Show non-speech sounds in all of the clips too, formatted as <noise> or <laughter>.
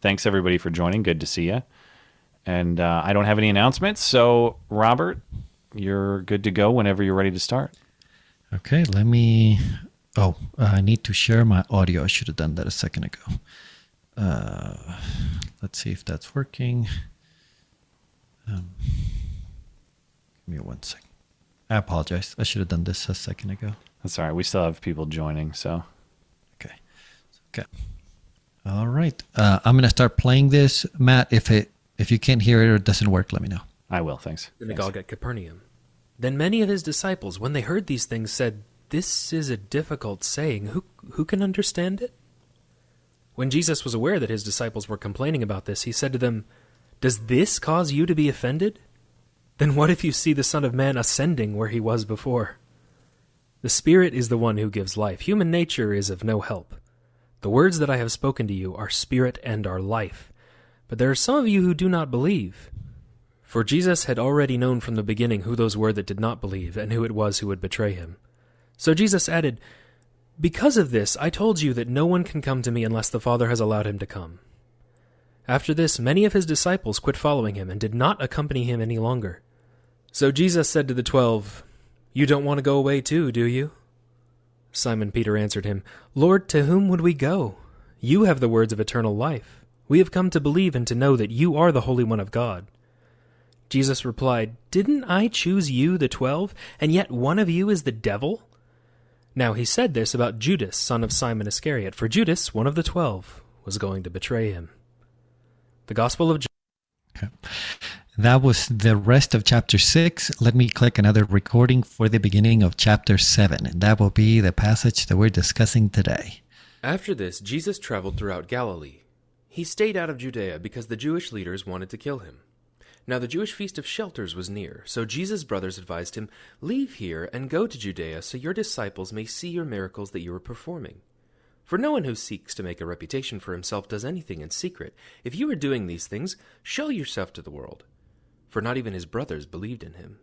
Thanks everybody for joining. Good to see you. And uh, I don't have any announcements, so Robert, you're good to go whenever you're ready to start. Okay, let me. Oh, uh, I need to share my audio. I should have done that a second ago. Uh, let's see if that's working. Um, give me one second. I apologize. I should have done this a second ago. That's all right. We still have people joining, so Okay. Okay. All right. Uh, I'm gonna start playing this, Matt. If it if you can't hear it or it doesn't work, let me know. I will. Thanks. synagogue at Capernaum. Then many of his disciples, when they heard these things, said, This is a difficult saying. Who, who can understand it? When Jesus was aware that his disciples were complaining about this, he said to them, Does this cause you to be offended? Then what if you see the Son of Man ascending where he was before? The Spirit is the one who gives life. Human nature is of no help. The words that I have spoken to you are spirit and are life. But there are some of you who do not believe. For Jesus had already known from the beginning who those were that did not believe, and who it was who would betray him. So Jesus added, Because of this, I told you that no one can come to me unless the Father has allowed him to come. After this, many of his disciples quit following him and did not accompany him any longer. So Jesus said to the twelve, You don't want to go away too, do you? Simon Peter answered him, Lord, to whom would we go? You have the words of eternal life. We have come to believe and to know that you are the Holy One of God. Jesus replied, Didn't I choose you, the twelve, and yet one of you is the devil? Now he said this about Judas, son of Simon Iscariot, for Judas, one of the twelve, was going to betray him. The Gospel of John. That was the rest of chapter 6. Let me click another recording for the beginning of chapter 7, and that will be the passage that we're discussing today. After this, Jesus traveled throughout Galilee. He stayed out of Judea because the Jewish leaders wanted to kill him. Now the Jewish feast of shelters was near, so Jesus' brothers advised him, Leave here and go to Judea so your disciples may see your miracles that you are performing. For no one who seeks to make a reputation for himself does anything in secret. If you are doing these things, show yourself to the world. For not even his brothers believed in him.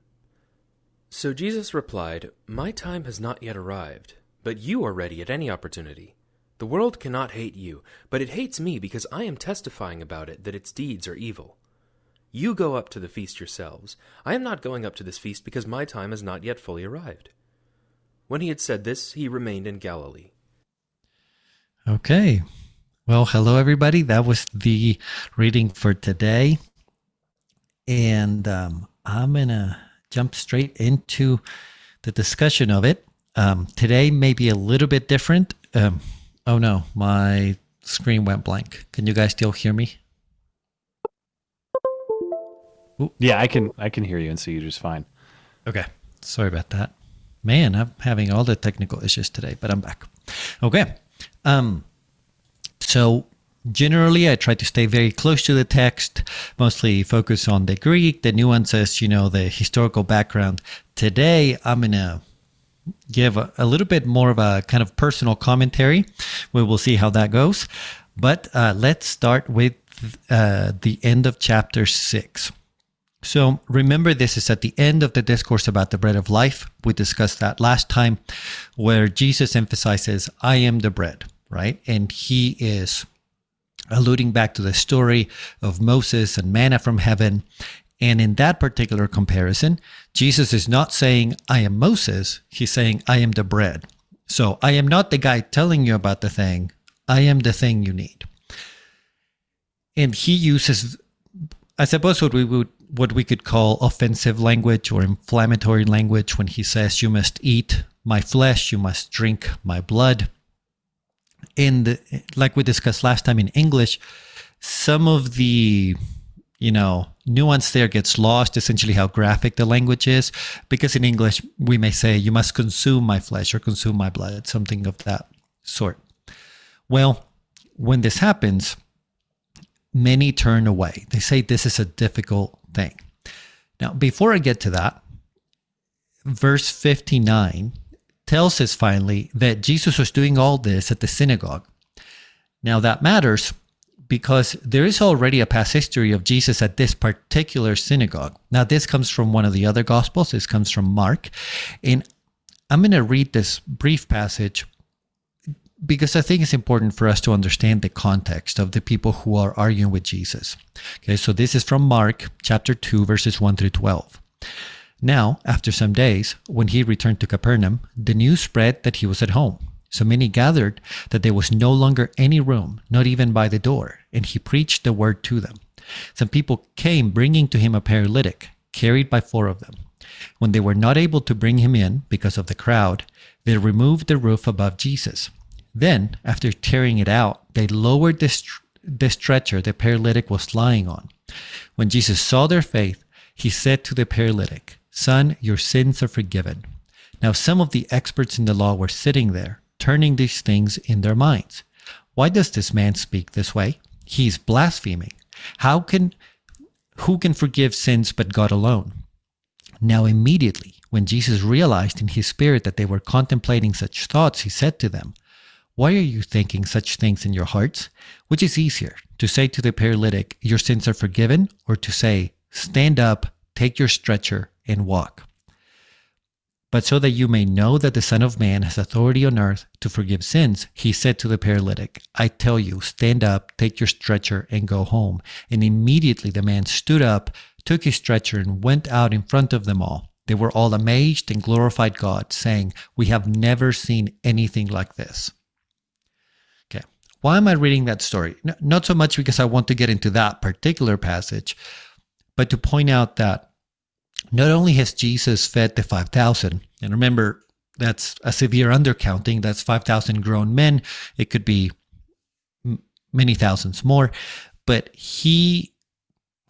So Jesus replied, My time has not yet arrived, but you are ready at any opportunity. The world cannot hate you, but it hates me because I am testifying about it that its deeds are evil. You go up to the feast yourselves. I am not going up to this feast because my time has not yet fully arrived. When he had said this, he remained in Galilee. Okay. Well, hello, everybody. That was the reading for today. And um, I'm going to jump straight into the discussion of it. Um, today may be a little bit different. Um, oh, no, my screen went blank. Can you guys still hear me? Yeah, I can. I can hear you and see you just fine. Okay. Sorry about that. Man, I'm having all the technical issues today, but I'm back. Okay. Um, so generally, I try to stay very close to the text, mostly focus on the Greek, the nuances, you know, the historical background. Today, I'm going to give a, a, little bit more of a kind of personal commentary. We will see how that goes. But uh, let's start with uh, the end of chapter six. So remember, this is at the end of the discourse about the bread of life. We discussed that last time, where Jesus emphasizes, I am the bread, right? And he is alluding back to the story of Moses and manna from heaven. And in that particular comparison, Jesus is not saying, I am Moses. He's saying, I am the bread. So I am not the guy telling you about the thing. I am the thing you need. And he uses, I suppose, what we would what we could call offensive language or inflammatory language when he says, You must eat my flesh, you must drink my blood. And like we discussed last time in English, some of the you know nuance there gets lost essentially how graphic the language is because in english we may say you must consume my flesh or consume my blood something of that sort well when this happens many turn away they say this is a difficult thing. Now, before I get to that, verse 59 tells us finally that Jesus was doing all this at the synagogue. Now, that matters because there is already a past history of Jesus at this particular synagogue. Now, this comes from one of the other Gospels, this comes from Mark. And I'm going to read this brief passage because I think it's important for us to understand the context of the people who are arguing with Jesus. Okay, so this is from Mark chapter 2, verses 1 through 12. Now, after some days, when he returned to Capernaum, the news spread that he was at home. So many gathered that there was no longer any room, not even by the door, and he preached the word to them. Some people came bringing to him a paralytic, carried by four of them. When they were not able to bring him in because of the crowd, they removed the roof above Jesus. Then, after tearing it out, they lowered the, the stretcher the paralytic was lying on. When Jesus saw their faith, he said to the paralytic, Son, your sins are forgiven. Now, some of the experts in the law were sitting there, turning these things in their minds. Why does this man speak this way? He's blaspheming. How can who can forgive sins but God alone? Now immediately, when Jesus realized in his spirit that they were contemplating such thoughts, he said to them, Why are you thinking such things in your hearts? Which is easier, to say to the paralytic, Your sins are forgiven, or to say, Stand up, take your stretcher, and walk? But so that you may know that the Son of Man has authority on earth to forgive sins, he said to the paralytic, I tell you, stand up, take your stretcher, and go home. And immediately the man stood up, took his stretcher, and went out in front of them all. They were all amazed and glorified God, saying, We have never seen anything like this. Okay. Why am I reading that story? Not so much because I want to get into that particular passage, but to point out that not only has Jesus fed the 5,000, and remember, that's a severe undercounting, that's 5,000 grown men, it could be many thousands more, but he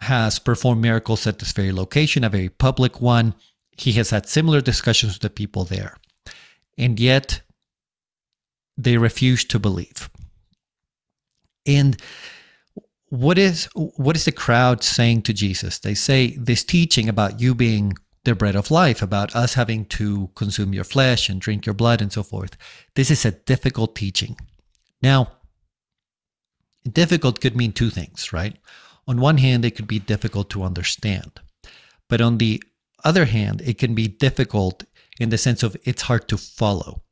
has performed miracles at this very location, a very public one. He has had similar discussions with the people there. And yet, they refuse to believe. And what is what is the crowd saying to Jesus? They say this teaching about you being the bread of life, about us having to consume your flesh and drink your blood and so forth. This is a difficult teaching. Now, difficult could mean two things, right? On one hand, it could be difficult to understand. But on the other hand, it can be difficult in the sense of it's hard to follow.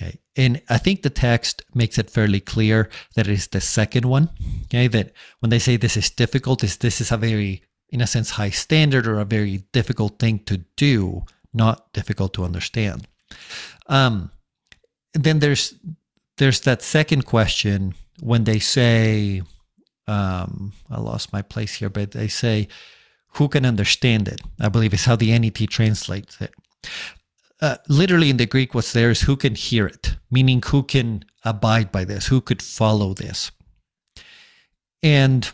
Okay. And I think the text makes it fairly clear that it is the second one. Okay. That when they say this is difficult, is this is a very, in a sense, high standard or a very difficult thing to do, not difficult to understand. Um, then there's there's that second question when they say, um, I lost my place here, but they say, who can understand it? I believe is how the NET translates it uh, literally in the Greek, what's there is who can hear it, meaning who can abide by this, who could follow this. And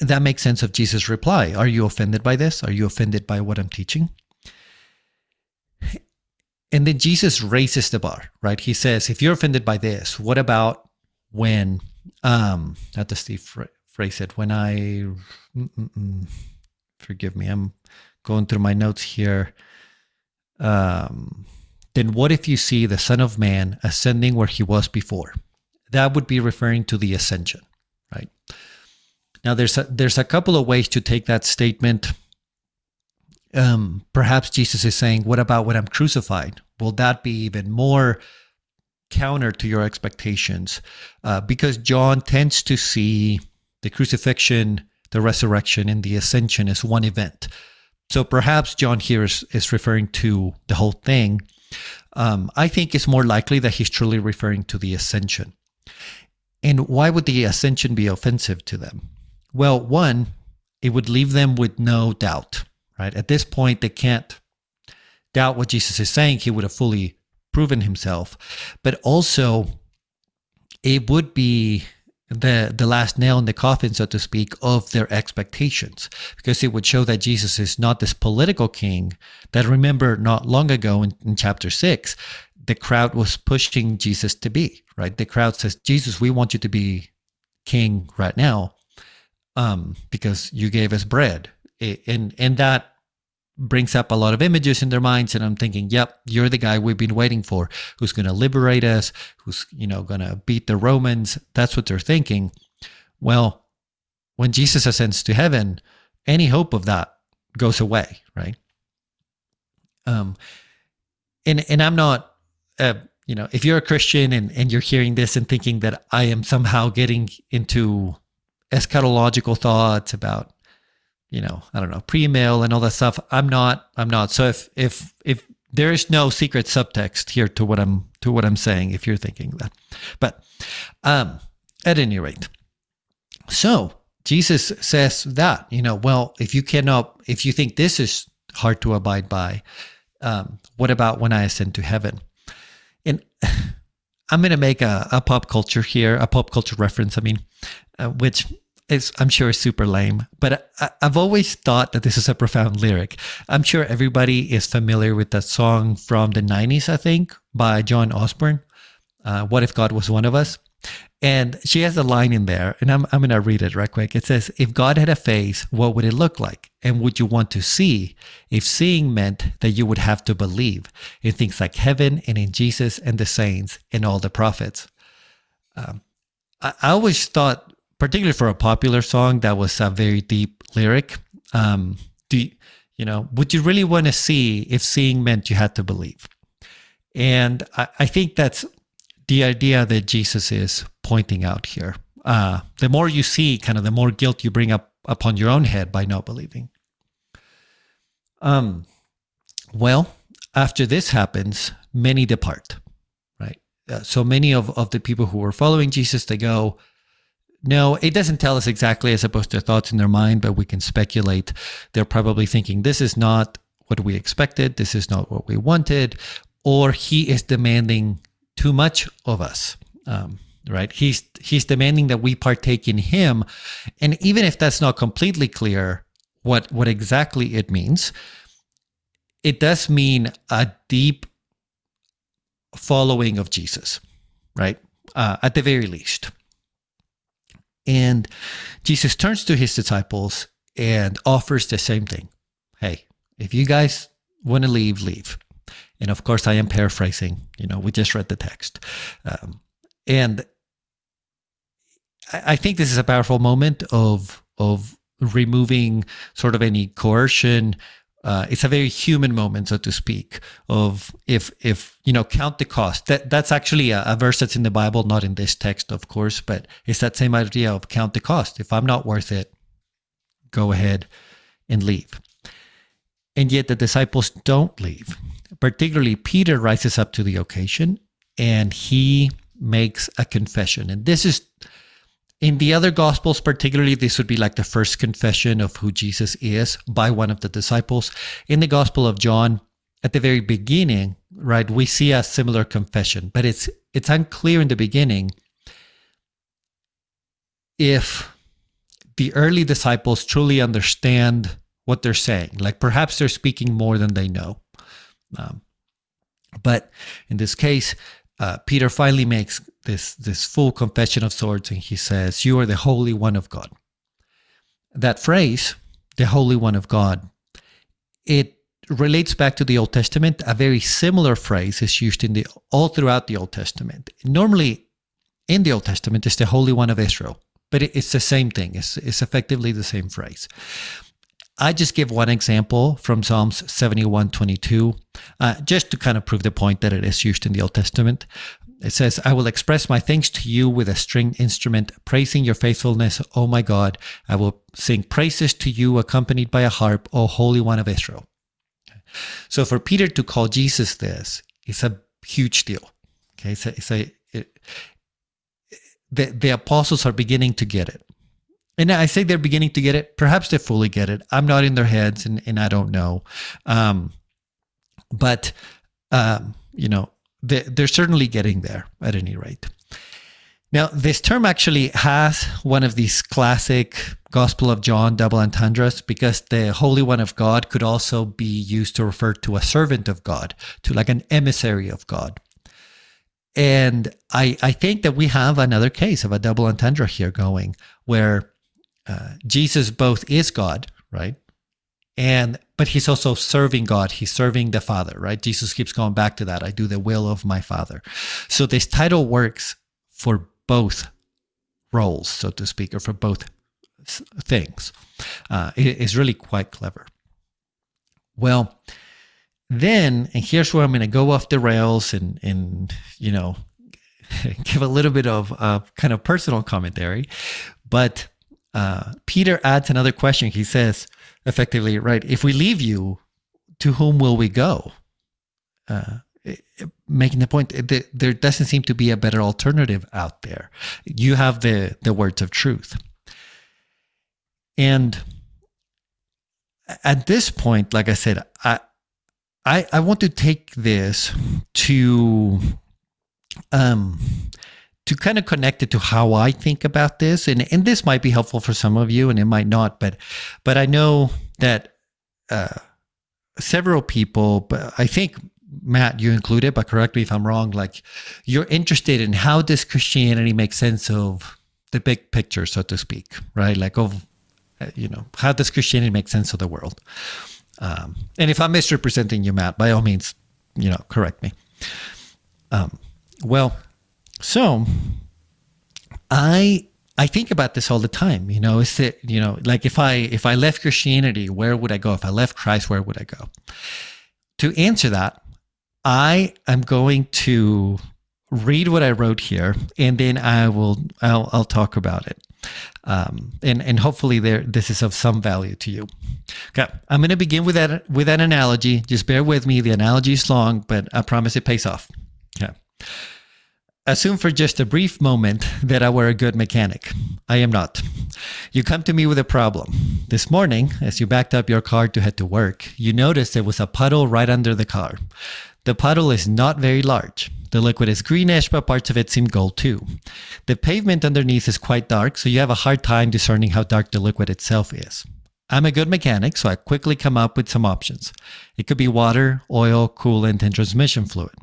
that makes sense of Jesus' reply. Are you offended by this? Are you offended by what I'm teaching? And then Jesus raises the bar, right? He says, if you're offended by this, what about when, um, how does Steve phrase it? When I, forgive me, I'm going through my notes here um, then what if you see the Son of Man ascending where he was before? That would be referring to the ascension, right? Now, there's a, there's a couple of ways to take that statement. Um, perhaps Jesus is saying, "What about when I'm crucified? Will that be even more counter to your expectations?" Uh, because John tends to see the crucifixion, the resurrection, and the ascension as one event. So perhaps John here is, is referring to the whole thing. Um, I think it's more likely that he's truly referring to the ascension. And why would the ascension be offensive to them? Well, one, it would leave them with no doubt, right? At this point, they can't doubt what Jesus is saying. He would have fully proven himself. But also, it would be the the last nail in the coffin, so to speak, of their expectations, because it would show that Jesus is not this political king that remember not long ago in, in chapter six, the crowd was pushing Jesus to be right. The crowd says, "Jesus, we want you to be king right now, um, because you gave us bread," and and that brings up a lot of images in their minds and i'm thinking yep you're the guy we've been waiting for who's going to liberate us who's you know going to beat the romans. That's what they're thinking. Well when jesus ascends to heaven any hope of that goes away right? Um and and i'm not uh, you know, if you're a Christian and, and you're hearing this and thinking that I am somehow getting into eschatological thoughts about, you know, I don't know, pre-mil and all that stuff, I'm not. I'm not. So if if if there is no secret subtext here to what I'm to what I'm saying, if you're thinking that, but um, at any rate, so Jesus says that you know, well, if you cannot, if you think this is hard to abide by, um, what about when I ascend to heaven? And <laughs> I'm going to make a, a, pop culture here, a pop culture reference. I mean, uh, which I'm sure super lame, but I, have always thought that this is a profound lyric. I'm sure everybody is familiar with that song from the '90s, I think, by Joan Osborne. Uh, what if God was one of us? And she has a line in there, and I'm, I'm going to read it right quick. It says, If God had a face, what would it look like? And would you want to see if seeing meant that you would have to believe in things like heaven and in Jesus and the saints and all the prophets? Um, I, I, always thought, particularly for a popular song, that was a very deep lyric. Um, do you, you know, would you really want to see if seeing meant you had to believe? And I, I think that's the idea that Jesus is pointing out here. Uh, the more you see, kind of the more guilt you bring up upon your own head by not believing. Um, well, after this happens, many depart, right? Uh, so many of, of the people who were following Jesus, they go, no, it doesn't tell us exactly, as opposed to thoughts in their mind, but we can speculate. They're probably thinking, this is not what we expected. This is not what we wanted. Or he is demanding too much of us. Um, right? He's he's demanding that we partake in him, and even if that's not completely clear what what exactly it means, it does mean a deep following of Jesus, right? Uh, at the very least. And Jesus turns to his disciples and offers the same thing. Hey, if you guys want to leave, leave. And of course, I am paraphrasing. You know, we just read the text. Um, and I, I think this is a powerful moment of of removing sort of any coercion. Uh, it's a very human moment, so to speak. Of if if you know count the cost. That that's actually a, a verse that's in the Bible, not in this text, of course, but it's that same idea of count the cost. If I'm not worth it, go ahead and leave. And yet the disciples don't leave particularly Peter rises up to the occasion and he makes a confession. And this is in the other gospels, particularly, this would be like the first confession of who Jesus is by one of the disciples. In the Gospel of John, at the very beginning, right, we see a similar confession, but it's it's unclear in the beginning if the early disciples truly understand what they're saying. Like perhaps they're speaking more than they know. Um, but in this case, uh, Peter finally makes this this full confession of sorts, and he says, "You are the Holy One of God." That phrase, "the Holy One of God," it relates back to the Old Testament. A very similar phrase is used in the all throughout the Old Testament. Normally, in the Old Testament, it's the Holy One of Israel, but it, it's the same thing. It's, it's effectively the same phrase. I just give one example from Psalms 71 22, uh, just to kind of prove the point that it is used in the Old Testament. It says, I will express my thanks to you with a stringed instrument, praising your faithfulness, O my God. I will sing praises to you accompanied by a harp, O Holy One of Israel. So for Peter to call Jesus this it's a huge deal. Okay, so it's a, it, the, the apostles are beginning to get it. And I say they're beginning to get it. Perhaps they fully get it. I'm not in their heads and, and I don't know. Um, but, um, you know, they're certainly getting there at any rate. Now, this term actually has one of these classic Gospel of John double entendres because the Holy One of God could also be used to refer to a servant of God, to like an emissary of God. And I, I think that we have another case of a double entendre here going where uh, Jesus both is God, right? And but he's also serving God. He's serving the Father, right? Jesus keeps going back to that. I do the will of my Father. So this title works for both roles, so to speak, or for both things. Uh, it is really quite clever. Well, then, and here's where I'm going to go off the rails and, and you know, <laughs> give a little bit of uh, kind of personal commentary. But uh, Peter adds another question. He says, effectively, right, if we leave you, to whom will we go? Uh, making the point that there doesn't seem to be a better alternative out there. You have the the words of truth. And at this point, like I said, I I, I want to take this to um to kind of connect it to how I think about this. And and this might be helpful for some of you and it might not, but but I know that uh several people, but I think Matt, you included, but correct me if I'm wrong. Like, you're interested in how does Christianity make sense of the big picture, so to speak, right? Like, of uh, you know, how does Christianity make sense of the world? Um, and if I'm misrepresenting you, Matt, by all means, you know, correct me. Um, well, so I I think about this all the time. You know, is it you know like if I if I left Christianity, where would I go? If I left Christ, where would I go? To answer that, I am going to read what I wrote here, and then I will I'll, I'll talk about it, um, and and hopefully there this is of some value to you. Okay, I'm going to begin with that with that analogy. Just bear with me. The analogy is long, but I promise it pays off. Okay. Assume for just a brief moment that I were a good mechanic. I am not. You come to me with a problem. This morning, as you backed up your car to head to work, you noticed there was a puddle right under the car. The puddle is not very large. The liquid is greenish, but parts of it seem gold too. The pavement underneath is quite dark, so you have a hard time discerning how dark the liquid itself is. I'm a good mechanic, so I quickly come up with some options. It could be water, oil, coolant, and transmission fluid.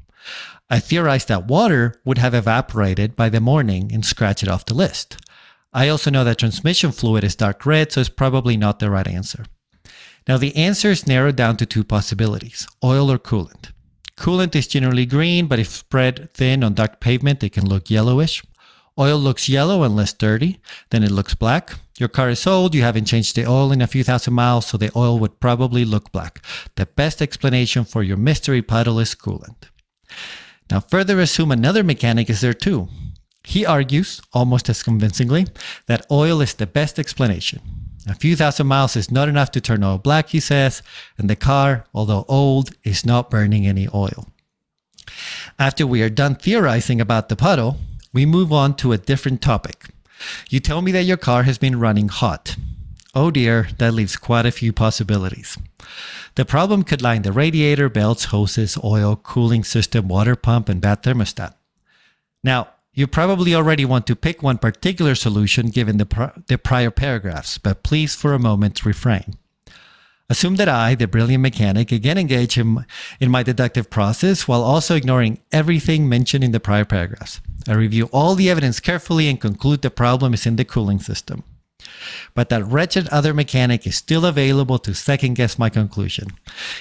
I theorized that water would have evaporated by the morning and scratch it off the list. I also know that transmission fluid is dark red, so it's probably not the right answer. Now, the answer is narrowed down to two possibilities oil or coolant. Coolant is generally green, but if spread thin on dark pavement, it can look yellowish. Oil looks yellow and less dirty, then it looks black. Your car is old, you haven't changed the oil in a few thousand miles, so the oil would probably look black. The best explanation for your mystery puddle is coolant. Now, further assume another mechanic is there too. He argues, almost as convincingly, that oil is the best explanation. A few thousand miles is not enough to turn oil black, he says, and the car, although old, is not burning any oil. After we are done theorizing about the puddle, we move on to a different topic. You tell me that your car has been running hot. Oh dear, that leaves quite a few possibilities. The problem could lie in the radiator, belts, hoses, oil, cooling system, water pump, and bad thermostat. Now, you probably already want to pick one particular solution given the, the prior paragraphs, but please for a moment refrain. Assume that I, the brilliant mechanic, again engage in, in my deductive process while also ignoring everything mentioned in the prior paragraphs. I review all the evidence carefully and conclude the problem is in the cooling system. But that wretched other mechanic is still available to second guess my conclusion.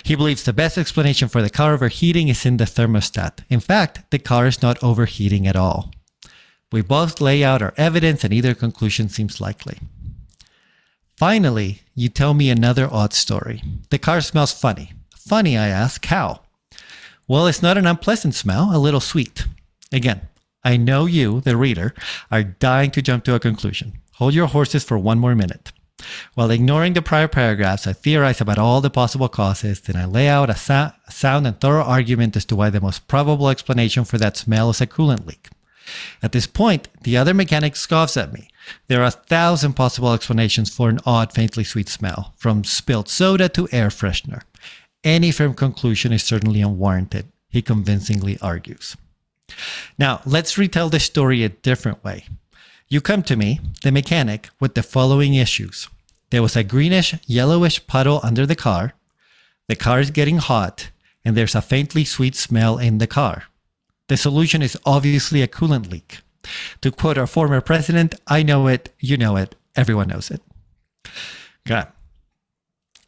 He believes the best explanation for the car overheating is in the thermostat. In fact, the car is not overheating at all. We both lay out our evidence, and either conclusion seems likely. Finally, you tell me another odd story. The car smells funny. Funny, I ask, how? Well, it's not an unpleasant smell, a little sweet. Again, I know you, the reader, are dying to jump to a conclusion. Hold your horses for one more minute. While ignoring the prior paragraphs, I theorize about all the possible causes, then I lay out a, sa- sound and thorough argument as to why the most probable explanation for that smell is a coolant leak. At this point, the other mechanic scoffs at me. There are a thousand possible explanations for an odd, faintly sweet smell, from spilled soda to air freshener. Any firm conclusion is certainly unwarranted, he convincingly argues. Now, let's retell the story a different way. You come to me, the mechanic, with the following issues. There was a greenish, yellowish puddle under the car. The car is getting hot, and there's a faintly sweet smell in the car. The solution is obviously a coolant leak. To quote our former president, I know it, you know it, everyone knows it. Okay.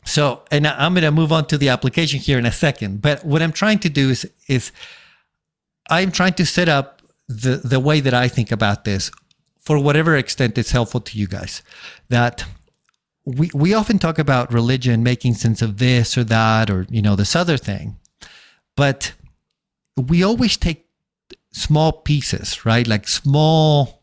So, and I'm going to move on to the application here in a second. But what I'm trying to do is, is I'm trying to set up the, the way that I think about this for whatever extent it's helpful to you guys. That we, we often talk about religion making sense of this or that or, you know, this other thing. but we always take small pieces, right? Like small,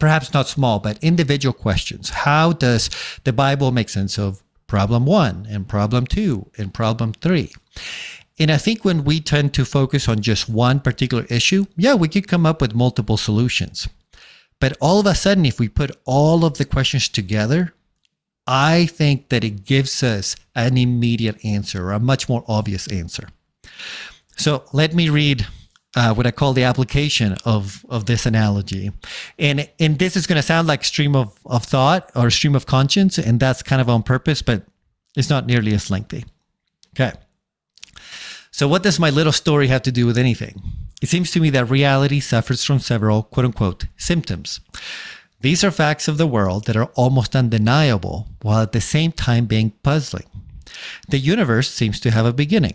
perhaps not small, but individual questions. How does the Bible make sense of problem one and problem two and problem three? And I think when we tend to focus on just one particular issue, yeah, we could come up with multiple solutions. But all of a sudden, if we put all of the questions together, I think that it gives us an immediate answer a much more obvious answer. So let me read uh, what I call the application of, of this analogy. And, and this is going to sound like stream of, of thought or stream of conscience, and that's kind of on purpose, but it's not nearly as lengthy. Okay. So, what does my little story have to do with anything? It seems to me that reality suffers from several quote unquote symptoms. These are facts of the world that are almost undeniable while at the same time being puzzling. The universe seems to have a beginning.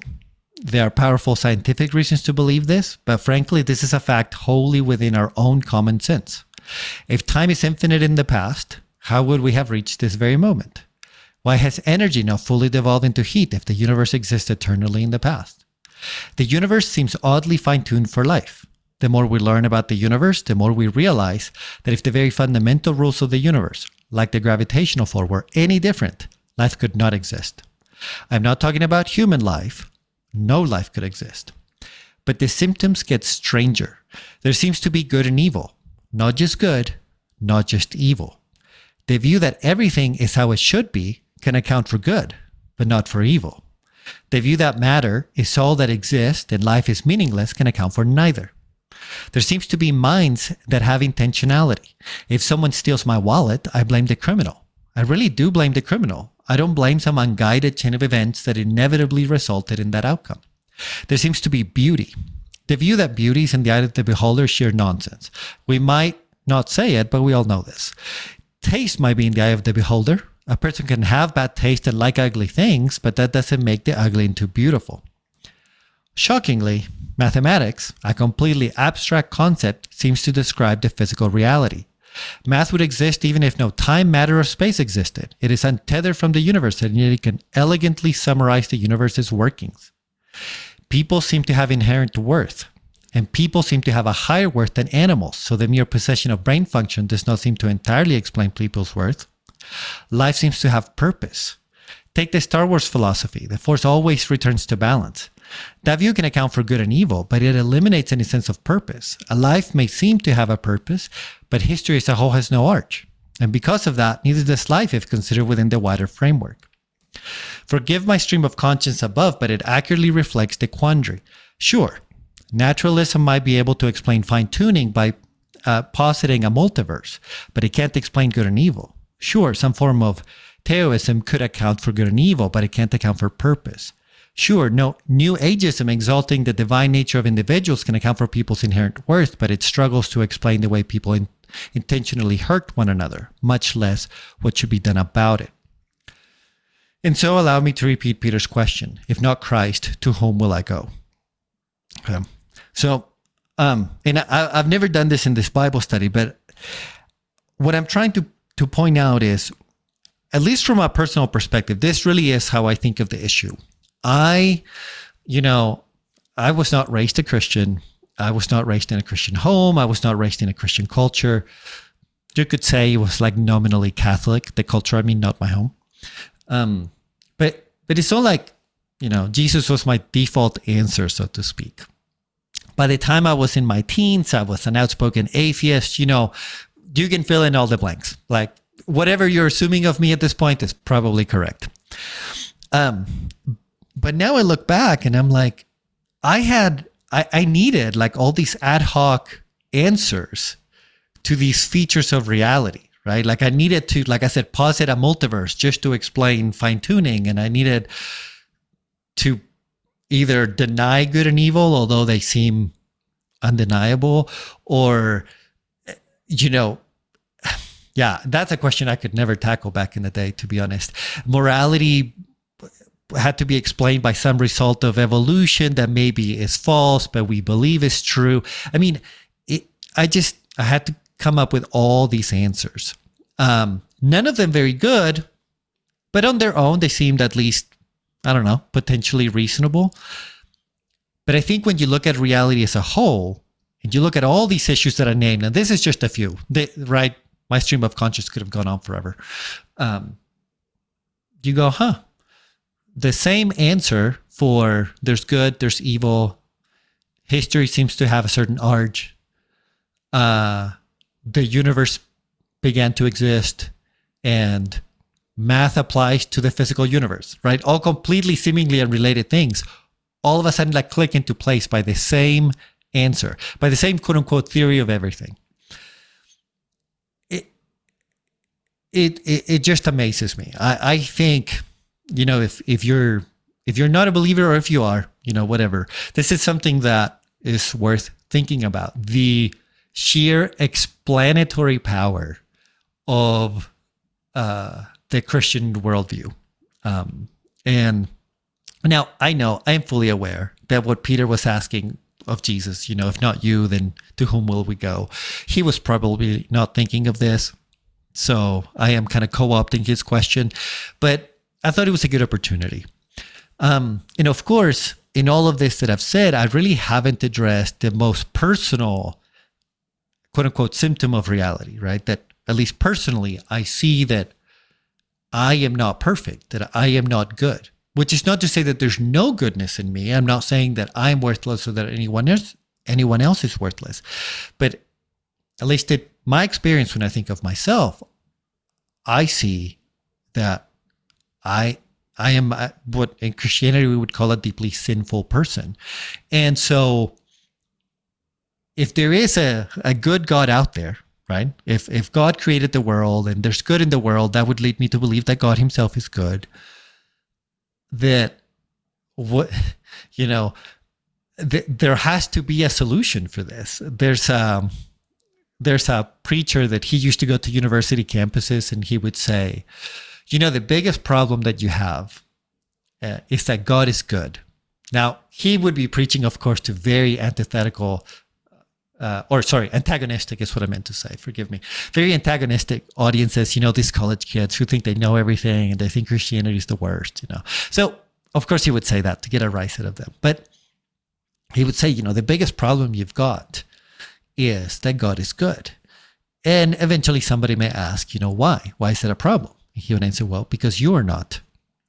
There are powerful scientific reasons to believe this, but frankly, this is a fact wholly within our own common sense. If time is infinite in the past, how would we have reached this very moment? Why has energy not fully devolved into heat if the universe exists eternally in the past? The universe seems oddly fine tuned for life. The more we learn about the universe, the more we realize that if the very fundamental rules of the universe, like the gravitational force, were any different, life could not exist. I'm not talking about human life. No life could exist. But the symptoms get stranger. There seems to be good and evil, not just good, not just evil. The view that everything is how it should be can account for good, but not for evil. The view that matter is all that exists and life is meaningless can account for neither. There seems to be minds that have intentionality. If someone steals my wallet, I blame the criminal. I really do blame the criminal. I don't blame some unguided chain of events that inevitably resulted in that outcome. There seems to be beauty. The view that beauty is in the eye of the beholder is sheer nonsense. We might not say it, but we all know this. Taste might be in the eye of the beholder. A person can have bad taste and like ugly things, but that doesn't make the ugly into beautiful. Shockingly, mathematics, a completely abstract concept, seems to describe the physical reality. Math would exist even if no time, matter, or space existed. It is untethered from the universe and yet it can elegantly summarize the universe's workings. People seem to have inherent worth, and people seem to have a higher worth than animals, so the mere possession of brain function does not seem to entirely explain people's worth. Life seems to have purpose. Take the Star Wars philosophy the Force always returns to balance. That view can account for good and evil, but it eliminates any sense of purpose. A life may seem to have a purpose, but history as a whole has no arch. And because of that, neither does life if considered within the wider framework. Forgive my stream of conscience above, but it accurately reflects the quandary. Sure, naturalism might be able to explain fine tuning by uh, positing a multiverse, but it can't explain good and evil. Sure, some form of theism could account for good and evil, but it can't account for purpose. Sure, no, New Ageism exalting the divine nature of individuals can account for people's inherent worth, but it struggles to explain the way people in, intentionally hurt one another, much less what should be done about it. And so allow me to repeat Peter's question if not Christ, to whom will I go? Okay. So, um, and I, I've never done this in this Bible study, but what I'm trying to, to point out is, at least from a personal perspective, this really is how I think of the issue. I, you know, I was not raised a Christian. I was not raised in a Christian home. I was not raised in a Christian culture. You could say it was like nominally Catholic, the culture, I mean, not my home. Um, but but it's not like, you know, Jesus was my default answer, so to speak. By the time I was in my teens, I was an outspoken atheist. You know, you can fill in all the blanks. Like whatever you're assuming of me at this point is probably correct. Um, but now I look back and I'm like, I had, I, I needed like all these ad hoc answers to these features of reality, right? Like I needed to, like I said, posit a multiverse just to explain fine tuning. And I needed to either deny good and evil, although they seem undeniable, or, you know, yeah, that's a question I could never tackle back in the day, to be honest. Morality had to be explained by some result of evolution that maybe is false, but we believe is true. I mean, it, I just, I had to come up with all these answers. Um, none of them very good, but on their own, they seemed at least, I don't know, potentially reasonable. But I think when you look at reality as a whole, and you look at all these issues that I named, and this is just a few, they, right? My stream of conscious could have gone on forever. Um, you go, huh? The same answer for there's good, there's evil. History seems to have a certain arch. Uh, the universe began to exist, and math applies to the physical universe, right? All completely seemingly unrelated things, all of a sudden like click into place by the same answer, by the same quote unquote theory of everything. It it, it just amazes me. I, I think, you know, if if you're if you're not a believer or if you are, you know, whatever, this is something that is worth thinking about. The sheer explanatory power of uh, the Christian worldview. Um, and now I know I'm fully aware that what Peter was asking of Jesus, you know, if not you, then to whom will we go? He was probably not thinking of this. So I am kind of co opting his question, but I thought it was a good opportunity. Um, and of course, in all of this that I've said, I really haven't addressed the most personal, quote unquote, symptom of reality, right? That at least personally, I see that I am not perfect, that I am not good, which is not to say that there's no goodness in me. I'm not saying that I'm worthless or that anyone else, anyone else is worthless. But at least in my experience, when I think of myself, I see that I I am what in Christianity we would call a deeply sinful person. And so if there is a, a good God out there, right? If if God created the world and there's good in the world, that would lead me to believe that God Himself is good. That what <laughs> you know, th- there has to be a solution for this. There's um there's a preacher that he used to go to university campuses and he would say, you know, the biggest problem that you have uh, is that God is good. Now, he would be preaching, of course, to very antithetical uh, or sorry, antagonistic is what I meant to say. Forgive me. Very antagonistic audiences, you know, these college kids who think they know everything and they think Christianity is the worst, you know. So, of course, he would say that to get a rise out of them. But he would say, you know, the biggest problem you've got is that God is good. And eventually somebody may ask, you know, why? Why is that a problem? He would answer, well, because you are not,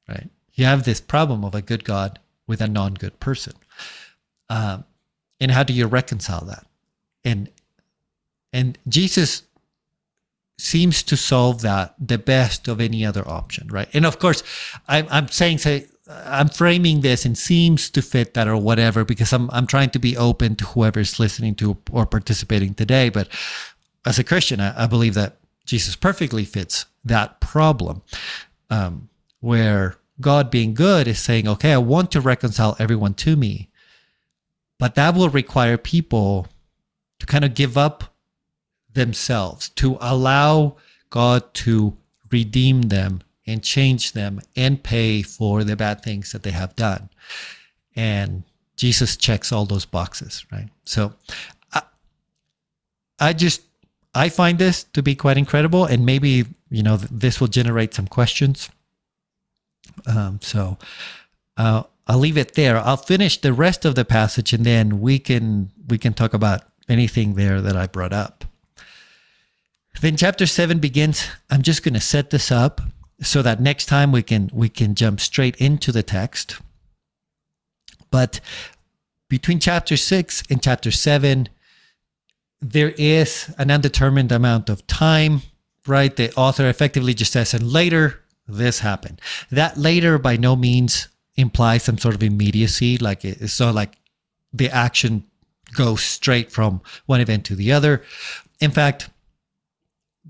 right? You have this problem of a good God with a non good person. Um, and how do you reconcile that? and and Jesus seems to solve that the best of any other option, right? And of course, I'm, I'm saying say I'm framing this and seems to fit that or whatever because I'm I'm trying to be open to whoever's listening to or participating today. But as a Christian, I, I believe that Jesus perfectly fits that problem, um, where God being good is saying, okay, I want to reconcile everyone to me, but that will require people to kind of give up themselves, to allow God to redeem them and change them and pay for the bad things that they have done. And Jesus checks all those boxes, right? So I, I just I find this to be quite incredible, and maybe you know this will generate some questions. Um, so uh, I'll leave it there. I'll finish the rest of the passage, and then we can we can talk about anything there that I brought up. Then chapter 7 begins. I'm just going to set this up so that next time we can we can jump straight into the text. But between chapter 6 and chapter 7 there is an undetermined amount of time, right? The author effectively just says and later this happened. That later by no means implies some sort of immediacy like it's not like the action goes straight from one event to the other. In fact,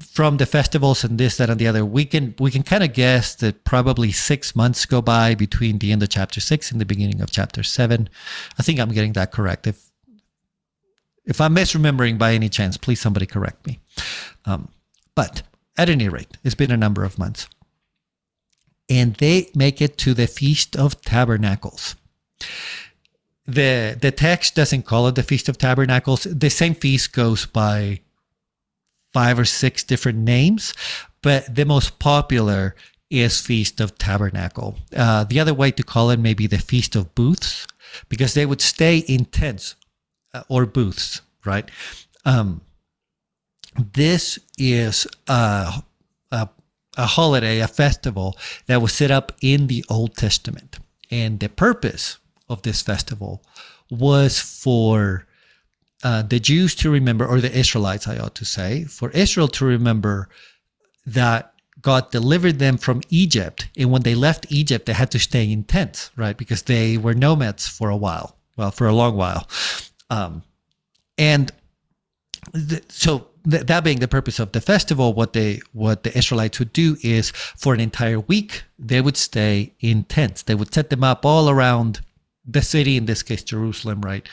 from the festivals and this, that, and the other, we can we can kind of guess that probably six months go by between the end of chapter six and the beginning of chapter seven. I think I'm getting that correct. If if I'm misremembering by any chance, please somebody correct me. Um, but at any rate, it's been a number of months, and they make it to the Feast of Tabernacles the the text doesn't call it the Feast of Tabernacles. The same feast goes by five or six different names, but the most popular is Feast of Tabernacle. Uh, the other way to call it may be the Feast of Booths, because they would stay in tents uh, or booths, right? Um, this is a, a, a holiday, a festival that was set up in the Old Testament. And the purpose of this festival was for uh, the Jews to remember, or the Israelites, I ought to say, for Israel to remember that God delivered them from Egypt. And when they left Egypt, they had to stay in tents, right? Because they were nomads for a while, well, for a long while. Um, and th- so th- that being the purpose of the festival, what they what the Israelites would do is for an entire week they would stay in tents. They would set them up all around the city, in this case Jerusalem, right?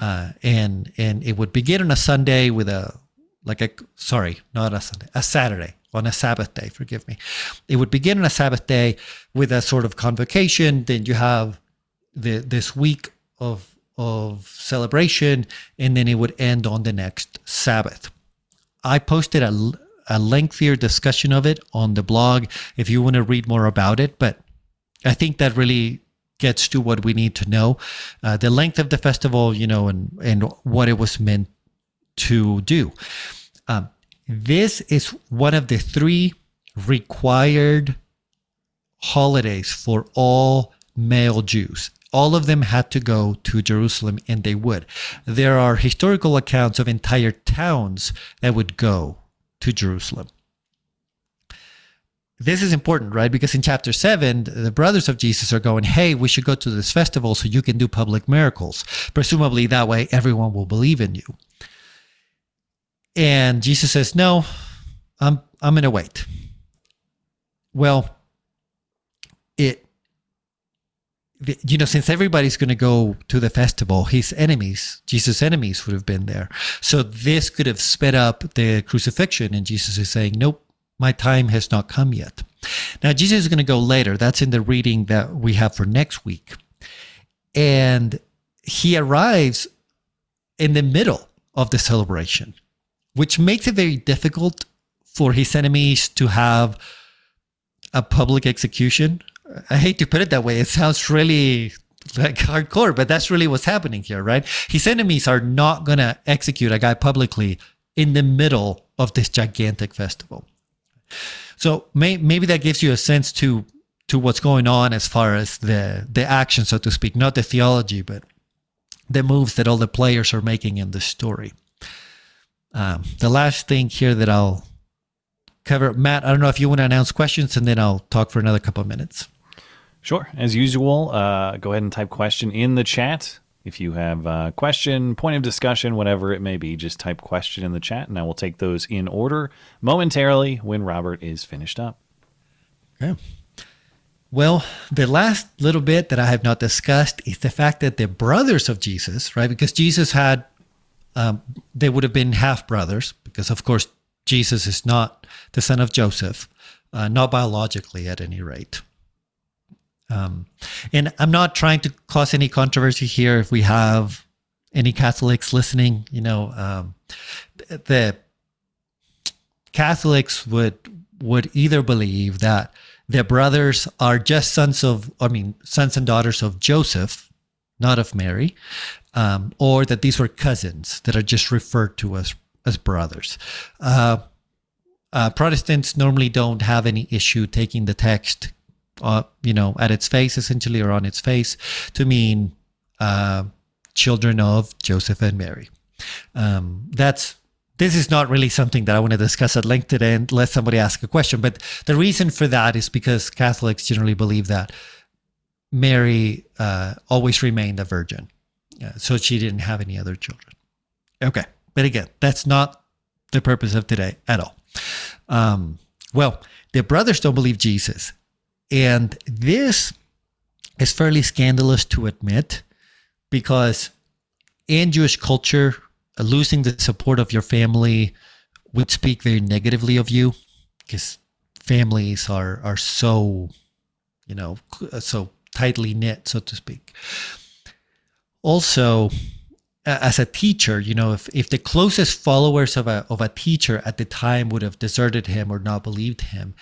Uh, and and it would begin on a Sunday with a like a sorry, not a Sunday, a Saturday on a Sabbath day. Forgive me. It would begin on a Sabbath day with a sort of convocation. Then you have the this week of of celebration, and then it would end on the next Sabbath. I posted a, a lengthier discussion of it on the blog if you want to read more about it, but I think that really gets to what we need to know uh, the length of the festival, you know, and, and what it was meant to do. Um, this is one of the three required holidays for all male Jews all of them had to go to Jerusalem, and they would. There are historical accounts of entire towns that would go to Jerusalem. This is important, right? Because in chapter 7, the brothers of Jesus are going, Hey, we should go to this festival so you can do public miracles. Presumably, that way everyone will believe in you. And Jesus says, No, I'm, I'm going to wait. Well, it you know, since everybody's going to go to the festival, his enemies, Jesus' enemies, would have been there. So this could have sped up the crucifixion. And Jesus is saying, Nope, my time has not come yet. Now, Jesus is going to go later. That's in the reading that we have for next week. And he arrives in the middle of the celebration, which makes it very difficult for his enemies to have a public execution I hate to put it that way. It sounds really like hardcore, but that's really what's happening here, right? His enemies are not going to execute a guy publicly in the middle of this gigantic festival. So may, maybe that gives you a sense to to what's going on as far as the the action, so to speak, not the theology, but the moves that all the players are making in the story. Um, the last thing here that I'll cover, Matt, I don't know if you want to announce questions, and then I'll talk for another couple of minutes. Sure. As usual, uh, go ahead and type question in the chat. If you have a question, point of discussion, whatever it may be, just type question in the chat and I will take those in order momentarily when Robert is finished up. Okay. Well, the last little bit that I have not discussed is the fact that the brothers of Jesus, right? Because Jesus had, um, they would have been half brothers, because of course, Jesus is not the son of Joseph, uh, not biologically at any rate. Um, and I'm not trying to cause any controversy here. If we have any Catholics listening, you know, um, the Catholics would would either believe that their brothers are just sons of, I mean, sons and daughters of Joseph, not of Mary, um, or that these were cousins that are just referred to as as brothers. Uh, uh, Protestants normally don't have any issue taking the text uh, you know, at its face essentially or on its face to mean uh, children of Joseph and Mary. Um, that's this is not really something that I want to discuss at length today unless somebody asks a question. But the reason for that is because Catholics generally believe that Mary uh, always remained a virgin. Uh, so she didn't have any other children. Okay. But again, that's not the purpose of today at all. Um, well, the brothers don't believe Jesus. And this is fairly scandalous to admit because in Jewish culture, uh, losing the support of your family would speak very negatively of you because families are are so you know uh, so tightly knit so to speak. Also as a teacher you know if, if the closest followers of a of a teacher at the time would have deserted him or not believed him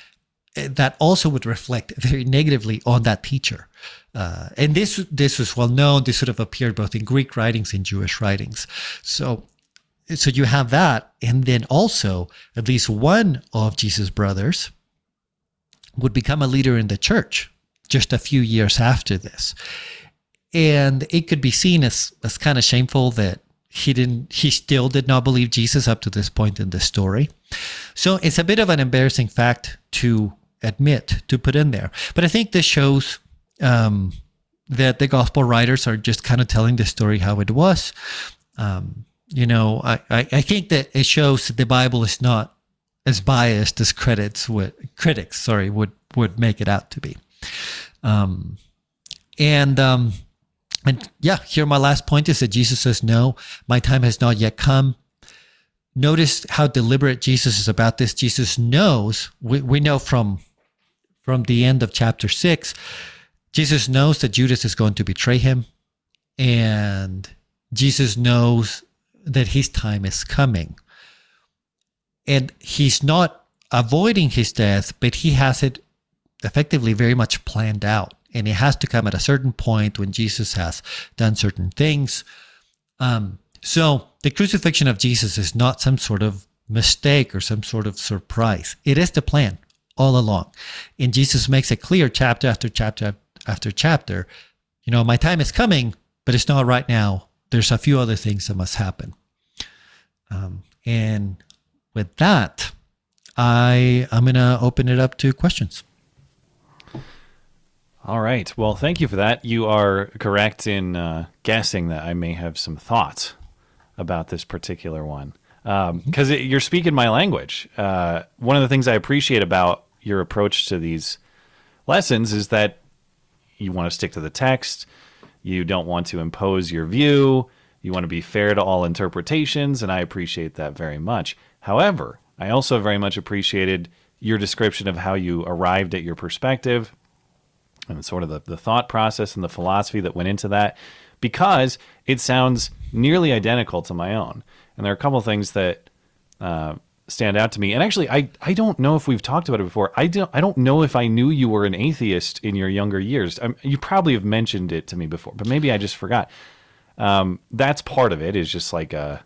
that also would reflect very negatively on that teacher. Uh, and this this was well known. This sort of appeared both in Greek writings and Jewish writings. So so you have that, and then also at least one of Jesus' brothers would become a leader in the church just a few years after this. And it could be seen as, as kind of shameful that he didn't he still did not believe Jesus up to this point in the story. So it's a bit of an embarrassing fact to admit, to put in there. But I think this shows um, that the gospel writers are just kind of telling the story how it was. Um, you know, I, I, I think that it shows that the Bible is not as biased as credits would critics sorry would would make it out to be um and um and yeah here my last point is that jesus says no my time has not yet come notice how deliberate jesus is about this jesus knows we, we know from from the end of chapter 6 jesus knows that judas is going to betray him and jesus knows that his time is coming. And he's not avoiding his death, but he has it effectively very much planned out. And it has to come at a certain point when Jesus has done certain things. Um, so the crucifixion of Jesus is not some sort of mistake or some sort of surprise. It is the plan all along. And Jesus makes it clear chapter after chapter after chapter. You know, my time is coming, but it's not right now. There's a few other things that must happen. Um, and with that, I I'm gonna open it up to questions. All right. Well, thank you for that. You are correct in uh, guessing that I may have some thoughts about this particular one because um, you're speaking my language. Uh, one of the things I appreciate about your approach to these lessons is that you want to stick to the text. You don't want to impose your view. You want to be fair to all interpretations, and I appreciate that very much. However, I also very much appreciated your description of how you arrived at your perspective and sort of the, the thought process and the philosophy that went into that because it sounds nearly identical to my own. And there are a couple things that uh, stand out to me. And actually, I, I don't know if we've talked about it before. I don't I don't know if I knew you were an atheist in your younger years. I, you probably have mentioned it to me before, but maybe I just forgot. Um, that's part of it. Is just like a.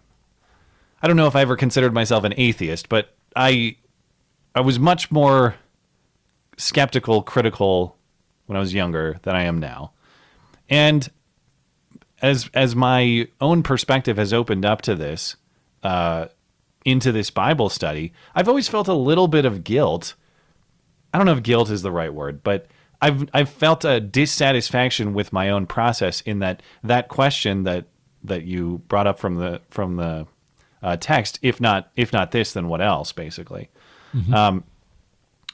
I don't know if I ever considered myself an atheist, but I, I was much more skeptical, critical when I was younger than I am now, and as as my own perspective has opened up to this, uh, into this Bible study, I've always felt a little bit of guilt. I don't know if guilt is the right word, but I've I've felt a dissatisfaction with my own process in that that question that that you brought up from the from the uh, text, if not if not this, then what else? Basically, mm-hmm. um,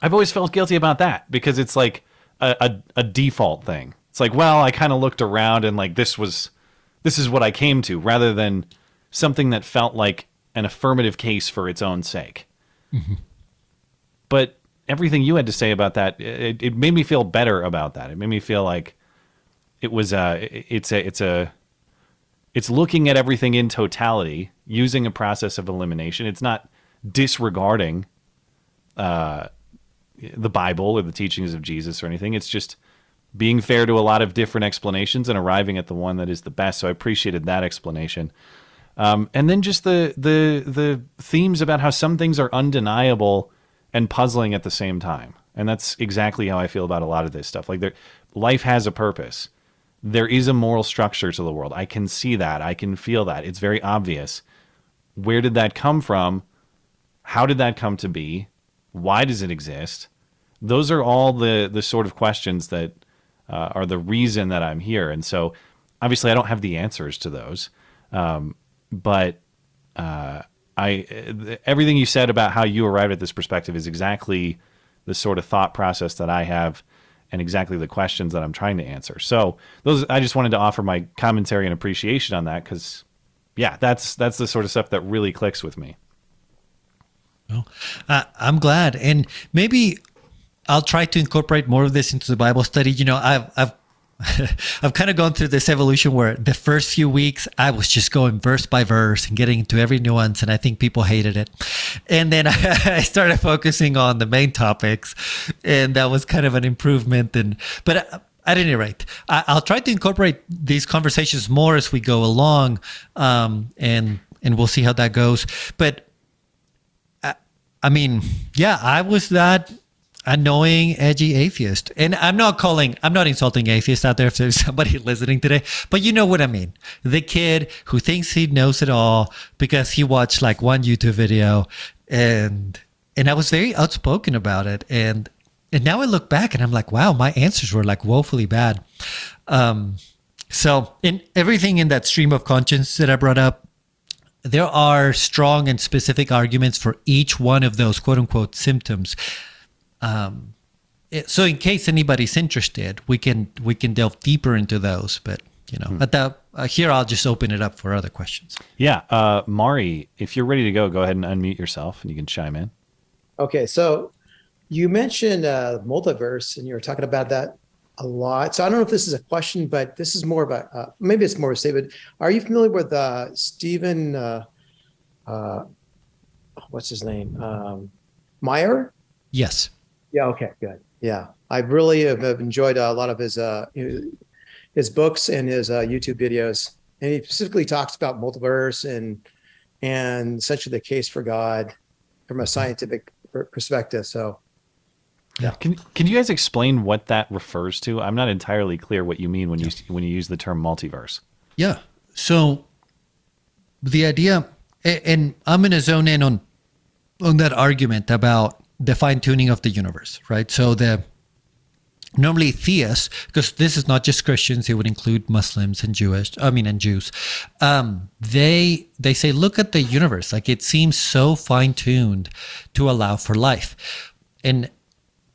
I've always felt guilty about that because it's like a, a, a default thing. It's like, well, I kind of looked around and like this was this is what I came to, rather than something that felt like an affirmative case for its own sake. Mm-hmm. But everything you had to say about that, it, it made me feel better about that. It made me feel like it was a, it's a, it's a, it's looking at everything in totality using a process of elimination. It's not disregarding uh, the Bible or the teachings of Jesus or anything. It's just being fair to a lot of different explanations and arriving at the one that is the best. So I appreciated that explanation. Um, and then just the the the themes about how some things are undeniable and puzzling at the same time. And that's exactly how I feel about a lot of this stuff. Like there, life has a purpose. There is a moral structure to the world. I can see that. I can feel that. It's very obvious. Where did that come from? How did that come to be? Why does it exist? Those are all the the sort of questions that uh, are the reason that I'm here. And so, obviously, I don't have the answers to those, um, but uh, I everything you said about how you arrived at this perspective is exactly the sort of thought process that I have and exactly the questions that I'm trying to answer. So those I just wanted to offer my commentary and appreciation on that cuz yeah, that's that's the sort of stuff that really clicks with me. Well, uh, I'm glad and maybe I'll try to incorporate more of this into the Bible study. You know, I've I've <laughs> I've kind of gone through this evolution where the first few weeks I was just going verse by verse and getting into every nuance, and I think people hated it. And then <laughs> I started focusing on the main topics, and that was kind of an improvement. And but uh, at any rate, I, will try to incorporate these conversations more as we go along, um, and and we'll see how that goes. But I, uh, I mean, yeah, I was that annoying, edgy atheist. And I'm not calling, I'm not insulting atheists out there if there's <laughs> somebody listening today, but you know what I mean. The kid who thinks he knows it all because he watched like one YouTube video and and I was very outspoken about it. And and now I look back and I'm like, wow, my answers were like woefully bad. Um, so in everything in that stream of conscience that I brought up, there are strong and specific arguments for each one of those quote unquote symptoms. Um, it, so in case anybody's interested, we can we can delve deeper into those. But you know, hmm. at that uh, here, I'll just open it up for other questions. Yeah, uh, Mari, if you're ready to go, go ahead and unmute yourself, and you can chime in. Okay, so you mentioned uh, multiverse, and you were talking about that a lot. So I don't know if this is a question, but this is more of a uh, maybe it's more of a statement. Are you familiar with uh, Stephen? Uh, uh, what's his name? Um, Meyer. Yes. Yeah. Okay. Good. Yeah, I really have, have enjoyed a lot of his uh, his books and his uh, YouTube videos, and he specifically talks about multiverse and and essentially the case for God from a scientific perspective. So, yeah. Can Can you guys explain what that refers to? I'm not entirely clear what you mean when you when you use the term multiverse. Yeah. So the idea, and I'm going to zone in on on that argument about the fine tuning of the universe, right? So the normally theists, because this is not just Christians, it would include Muslims and Jewish, I mean, and Jews. Um, they they say, look at the universe, like it seems so fine tuned to allow for life, and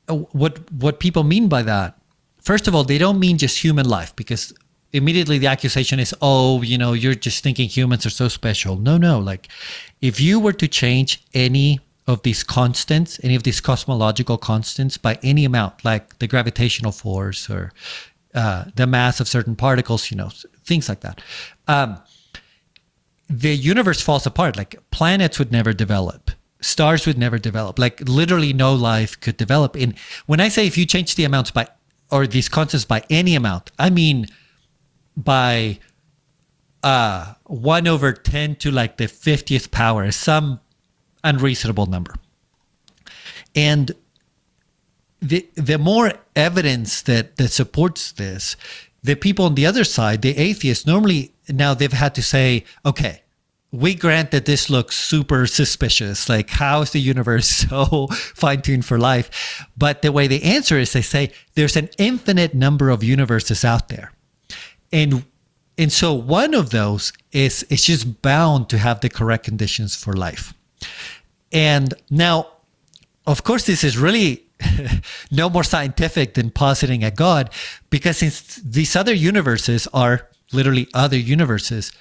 uh, what what people mean by that, first of all, they don't mean just human life because immediately the accusation is oh you know you're just thinking humans are so special no no like if you were to change any of these constants, any of these cosmological constants, by any amount, like the gravitational force or uh, the mass of certain particles, you know, things like that. Um, the universe falls apart. Like planets would never develop, stars would never develop. Like literally, no life could develop. And when I say if you change the amounts by or these constants by any amount, I mean by uh, one over ten to like the fiftieth power, some unreasonable number. And the the more evidence that that supports this, the people on the other side, the atheists, normally now they've had to say, okay, we grant that this looks super suspicious. Like, how is the universe <laughs> so fine tuned for life? But the way they answer is they say there's an infinite number of universes out there. And and so one of those is it's just bound to have the correct conditions for life. And now, of course, this is really <laughs> no more scientific than positing a God, because since these other universes are literally other universes,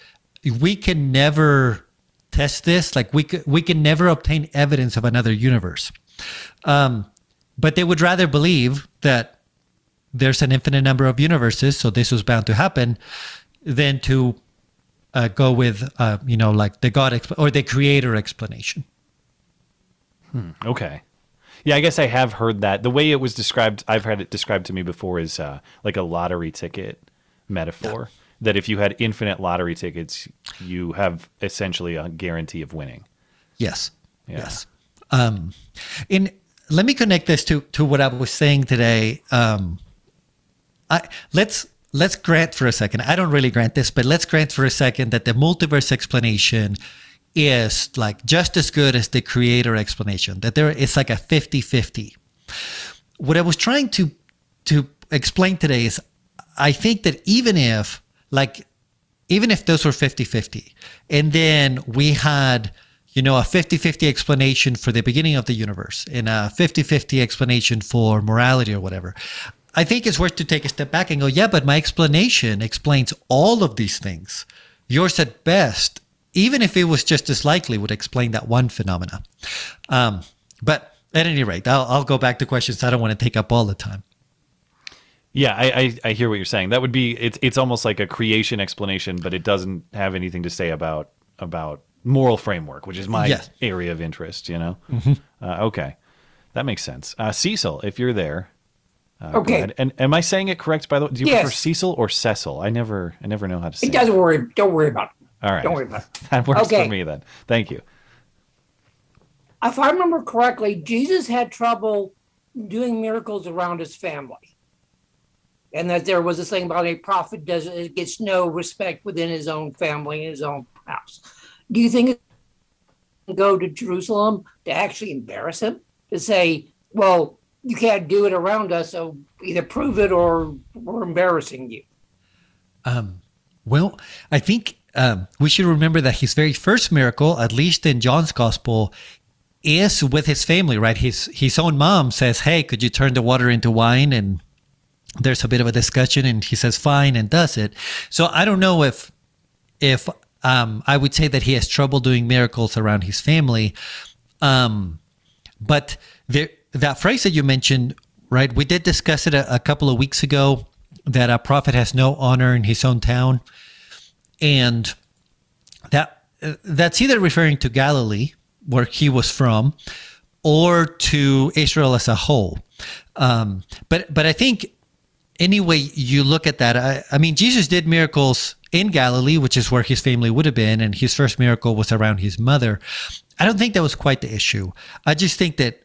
we can never test this. Like we we can never obtain evidence of another universe. Um, but they would rather believe that there's an infinite number of universes, so this was bound to happen, than to uh, go with, uh, you know, like the God exp- or the Creator explanation. Hmm, okay. Yeah, I guess I have heard that. The way it was described, I've had it described to me before is uh, like a lottery ticket metaphor. That if you had infinite lottery tickets, you have essentially a guarantee of winning. Yes. Yeah. Yes. Um, in let me connect this to to what I was saying today. Um, I let's let's grant for a second. I don't really grant this, but let's grant for a second that the multiverse explanation is like just as good as the creator explanation that there is like a 50-50 what i was trying to to explain today is i think that even if like even if those were 50-50 and then we had you know a 50-50 explanation for the beginning of the universe and a 50-50 explanation for morality or whatever i think it's worth to take a step back and go yeah but my explanation explains all of these things. Yours at best even if it was just as likely, would explain that one phenomena. Um, but at any rate, I'll, I'll go back to questions. I don't want to take up all the time. Yeah, I, I, I hear what you're saying. That would be it's it's almost like a creation explanation, but it doesn't have anything to say about about moral framework, which is my Yes. area of interest. You know. Uh, okay, that makes sense. Uh, Cecil, if you're there. Uh, go Okay. ahead. And am I saying it correct? By the way, do you Yes. prefer Cecil or Cecil? I never I never know how to say. It doesn't worry. Don't worry about it. All right, Don't worry about it. <laughs> that works Okay. for me then. Thank you. If I remember correctly, Jesus had trouble doing miracles around his family. And that there was this thing about a prophet does it gets no respect within his own family, his own house. Do you think it go to Jerusalem to actually embarrass him? To say, well, you can't do it around us, so either prove it or we're embarrassing you. Um, well, I think um, we should remember that his very first miracle, at least in John's gospel, is with his family, right? His his own mom says, "Hey, could you turn the water into wine?" And there's a bit of a discussion, and he says, "Fine," and does it. So I don't know if if um, I would say that he has trouble doing miracles around his family. Um, but that phrase that you mentioned, right? We did discuss it a, a couple of weeks ago that a prophet has no honor in his own town, and that that's either referring to Galilee, where he was from, or to Israel as a whole. Um, but but I think anyway you look at that, I, I mean Jesus did miracles in Galilee, which is where his family would have been, and his first miracle was around his mother. I don't think that was quite the issue. I just think that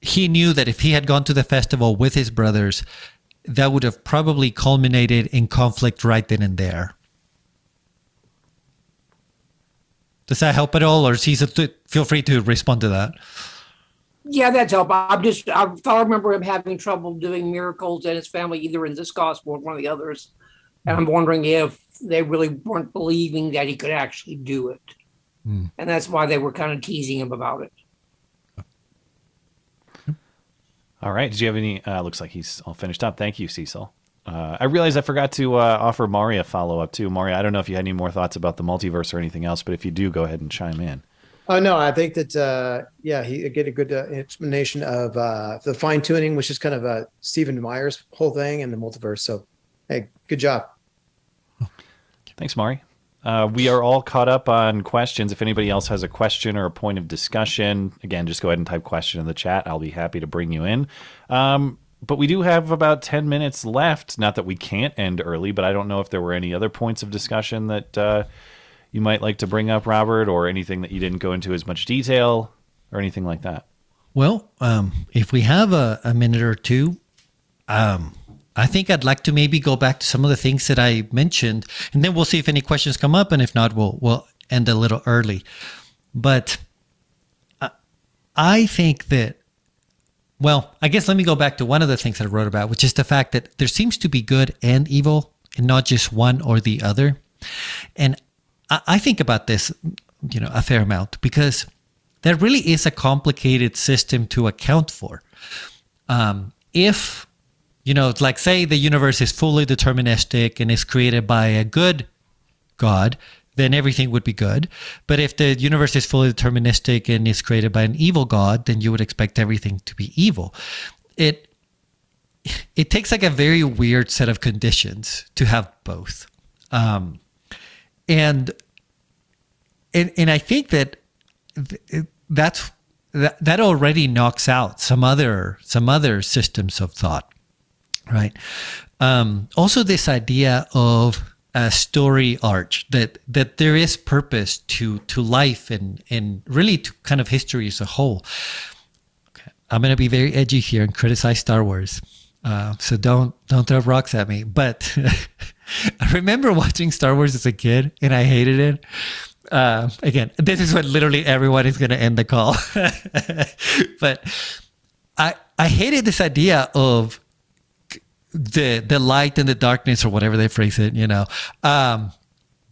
he knew that if he had gone to the festival with his brothers, that would have probably culminated in conflict right then and there. Does that help at all, or Cecil? t- Feel free to respond to that. Yeah, that's help. I'm just I thought I remember him having trouble doing miracles in his family, either in this gospel or one of the others. And I'm wondering if they really weren't believing that he could actually do it. Hmm. And that's why they were kind of teasing him about it. All right. Did you have any? Uh, looks like he's all finished up. Thank you, Cecil. Uh, I realized I forgot to uh, offer Mari a follow up too. Mari, I don't know if you had any more thoughts about the multiverse or anything else, but if you do, go ahead and chime in. Oh no, I think that uh, yeah, he get a good uh, explanation of uh, the fine tuning, which is kind of uh, Stephen Meyer's whole thing and the multiverse. So, hey, good job. Thanks, Mari. Uh, we are all caught up on questions. If anybody else has a question or a point of discussion, again, just go ahead and type question in the chat. I'll be happy to bring you in. Um, but we do have about 10 minutes left. Not that we can't end early, but I don't know if there were any other points of discussion that uh, you might like to bring up, Robert, or anything that you didn't go into as much detail or anything like that. Well, um, if we have a, a minute or two, um, I think I'd like to maybe go back to some of the things that I mentioned, and then we'll see if any questions come up, and if not, we'll we'll end a little early. But I, I think that, well, I guess let me go back to one of the things that I wrote about, which is the fact that there seems to be good and evil, and not just one or the other. And I, I think about this, you know, a fair amount because there really is a complicated system to account for. Um, if, you know, like say the universe is fully deterministic and is created by a good God, then everything would be good. But if the universe is fully deterministic and is created by an evil God, then you would expect everything to be evil. It it takes like a very weird set of conditions to have both. Um, and and and I think that that's that that already knocks out some other some other systems of thought, right? Um, also, this idea of a story arch that that there is purpose to to life and and really to kind of history as a whole. Okay. I'm gonna be very edgy here and criticize Star Wars. Uh, so don't don't throw rocks at me. But <laughs> I remember watching Star Wars as a kid, and I hated it. Uh, again, this is what literally everyone is going to end the call. <laughs> but I I hated this idea of the the light and the darkness, or whatever they phrase it. You know, um,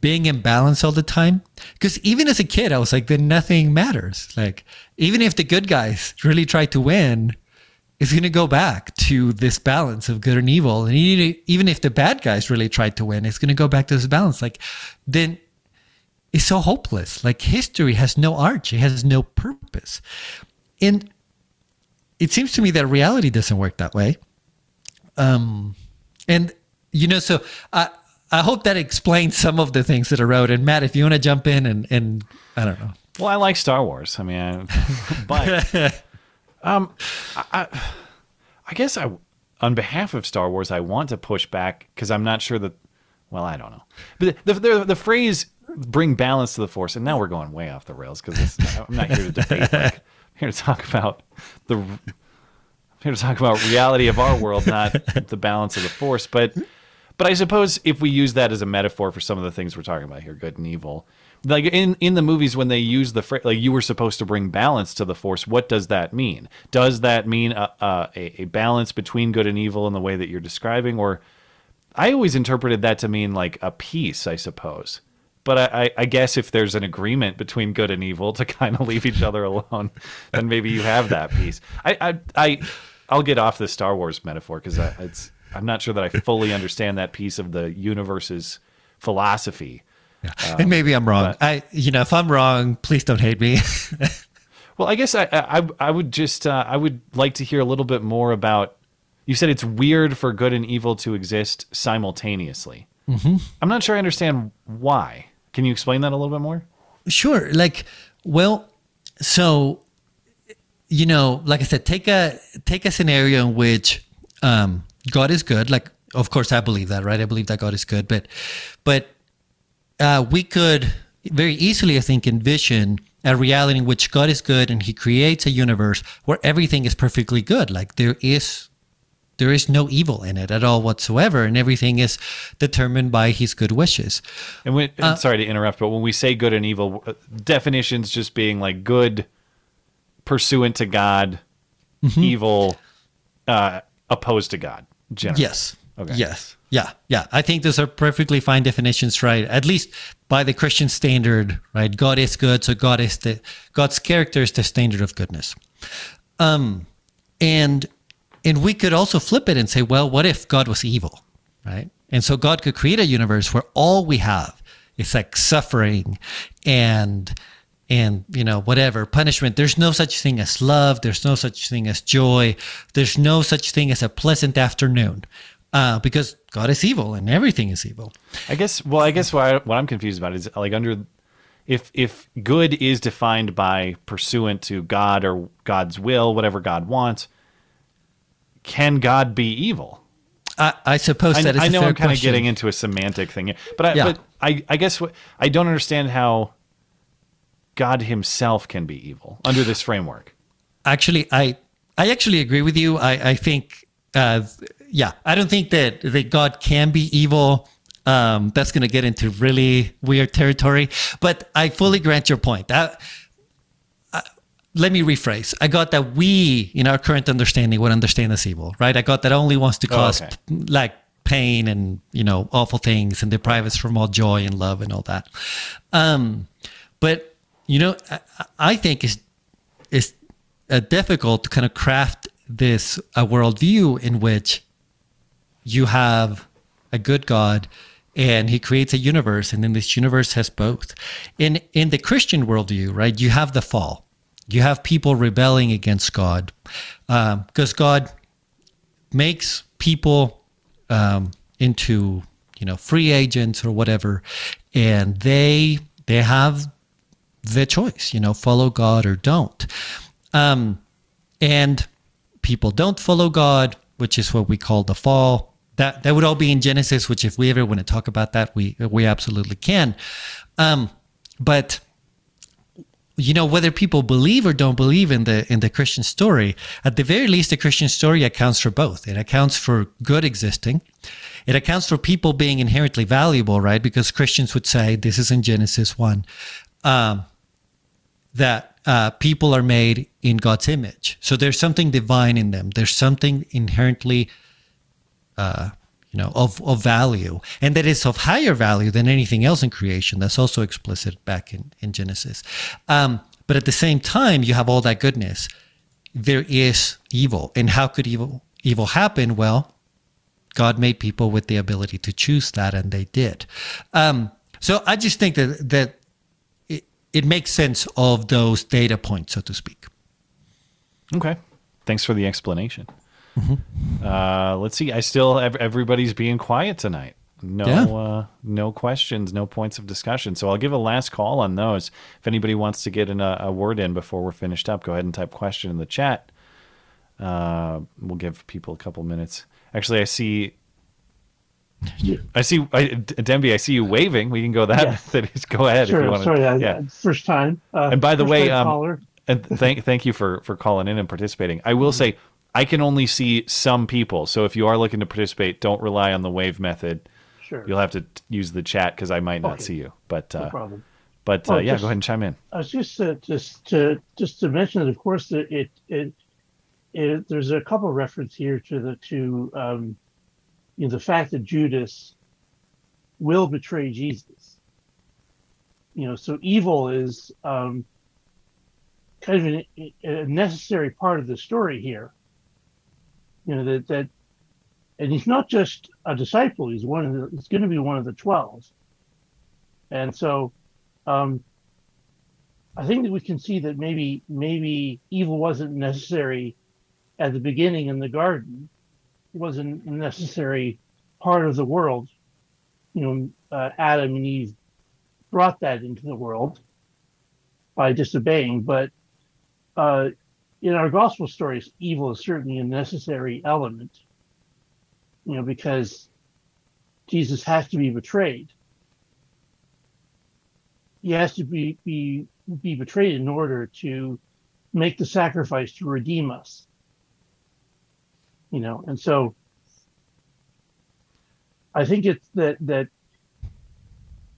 being in balance all the time. Because even as a kid, I was like, then nothing matters. Like even if the good guys really try to win, it's going to go back to this balance of good and evil. And even even if the bad guys really try to win, it's going to go back to this balance. Like, then it's so hopeless. Like, history has no arch, it has no purpose. And it seems to me that reality doesn't work that way. Um, And you know, so I I hope that explains some of the things that I wrote. And Matt, if you want to jump in and and I don't know. Well, I like Star Wars. I mean, I, but <laughs> um, I, I, guess I, on behalf of Star Wars, I want to push back because I'm not sure that. Well, I don't know, but the the, the phrase "bring balance to the force," and now we're going way off the rails because I'm not here to debate. Like, I'm <laughs> here to talk about the. Here to talk about reality of our world, not <laughs> the balance of the force. But, but I suppose if we use that as a metaphor for some of the things we're talking about here, good and evil, like in in the movies when they use the phrase like you were supposed to bring balance to the force what does that mean does that mean a, a, a balance between good and evil in the way that you're describing or i always interpreted that to mean like a peace i suppose but I, I guess if there's an agreement between good and evil to <laughs> kind of leave each other alone, then maybe you have that peace. I, I, I I'll get off the Star Wars metaphor because it's I'm not sure that I fully <laughs> understand that piece of the universe's philosophy. Yeah. Um, and maybe I'm wrong. But, I, you know, if I'm wrong, please don't hate me. <laughs> well, I guess I, I, I would just, uh, I would like to hear a little bit more about. You said it's weird for good and evil to exist simultaneously. Mm-hmm. I'm not sure I understand why. Can you explain that a little bit more? Sure. Like, well, so you know, like I said, take a take a scenario in which um, God is good. Like, of course, I believe that, right? I believe that God is good, but but uh, we could very easily, I think, envision a reality in which God is good and He creates a universe where everything is perfectly good. Like there is there is no evil in it at all whatsoever, and everything is determined by His good wishes. And when, uh, sorry to interrupt, but when we say good and evil, uh, definitions just being like good pursuant to God, mm-hmm. evil uh, opposed to God. Generally. Yes. Okay. Yes. Yeah, yeah. I think those are perfectly fine definitions, right? At least by the Christian standard, right? God is good, so God is the God's character is the standard of goodness. Um, and and we could also flip it and say, well, what if God was evil, right? And so God could create a universe where all we have is like suffering and and you know whatever punishment there's no such thing as love there's no such thing as joy there's no such thing as a pleasant afternoon uh, because God is evil and everything is evil. I guess. Well, I guess what, I, what I'm confused about is like under if if good is defined by pursuant to God or God's will, whatever God wants, can God be evil? I, I suppose I, that is I know I'm kind of getting into a semantic thing, but I, yeah. but I, I guess what, I don't understand how God Himself can be evil under this framework. Actually, I I actually agree with you. I I think uh, yeah, I don't think that that God can be evil. Um, that's going to get into really weird territory. But I fully grant your point. That uh, let me rephrase. I got that we, in our current understanding, would understand as evil, right? I got that only wants to oh, cause oh, okay. like pain and you know awful things and deprive us from all joy and love and all that. Um, but you know, I, I think it's it's uh, difficult to kind of craft this a worldview in which you have a good God and he creates a universe and then this universe has both. In in the christian worldview right you have the fall. You have people rebelling against god because um, god makes people um, into you know free agents or whatever and they they have the choice you know follow god or don't um, and people don't follow god which is what we call the fall that that would all be in Genesis. Which, if we ever want to talk about that, we we absolutely can. Um, but you know whether people believe or don't believe in the in the Christian story, at the very least, the Christian story accounts for both. It accounts for good existing. It accounts for people being inherently valuable, right? Because Christians would say this is in Genesis one um, that uh, people are made in God's image. So there's something divine in them. There's something inherently uh, you know, of, of value, and that is of higher value than anything else in creation. That's also explicit back in, in Genesis. Um, but at the same time, you have all that goodness. There is evil. And how could evil evil happen? Well, God made people with the ability to choose that, and they did. Um, so I just think that that it, makes sense of those data points, so to speak. Okay. Thanks for the explanation. Uh, let's see. I still ev- everybody's being quiet tonight. No, Yeah. uh, no questions, no points of discussion. So I'll give a last call on those. If anybody wants to get in a, a word in before we're finished up, go ahead and type question in the chat. Uh, we'll give people a couple minutes. Actually, I see. I see, I, Demby. I see you waving. We can go that. Yeah. <laughs> that is, go ahead if you want sorry, I, Yeah. first time. Uh, And by the way, um, and thank thank you for for calling in and participating. I will say I can only see some people, so if you are looking to participate, don't rely on the wave method. sure, You'll have to t- use the chat because I might not Okay. see you. But no uh, problem. but uh, Oh, yeah, just- go ahead and chime in. I was just uh, just to just to mention that, of course, that it it, it there's a couple of reference here to the to um, you know the fact that Judas will betray Jesus. You know, so evil is um, kind of an, a necessary part of the story here. You know that that, and he's not just a disciple; he's one of the. He's going to be one of the twelve. And so, um, I think that we can see that maybe maybe evil wasn't necessary at the beginning in the garden. Wasn't a necessary part of the world. You know, uh, Adam and Eve brought that into the world by disobeying. But uh, in our gospel stories, evil is certainly a necessary element. You know, because Jesus has to be betrayed. He has to be be be betrayed in order to make the sacrifice to redeem us. You know, and so I think it's that that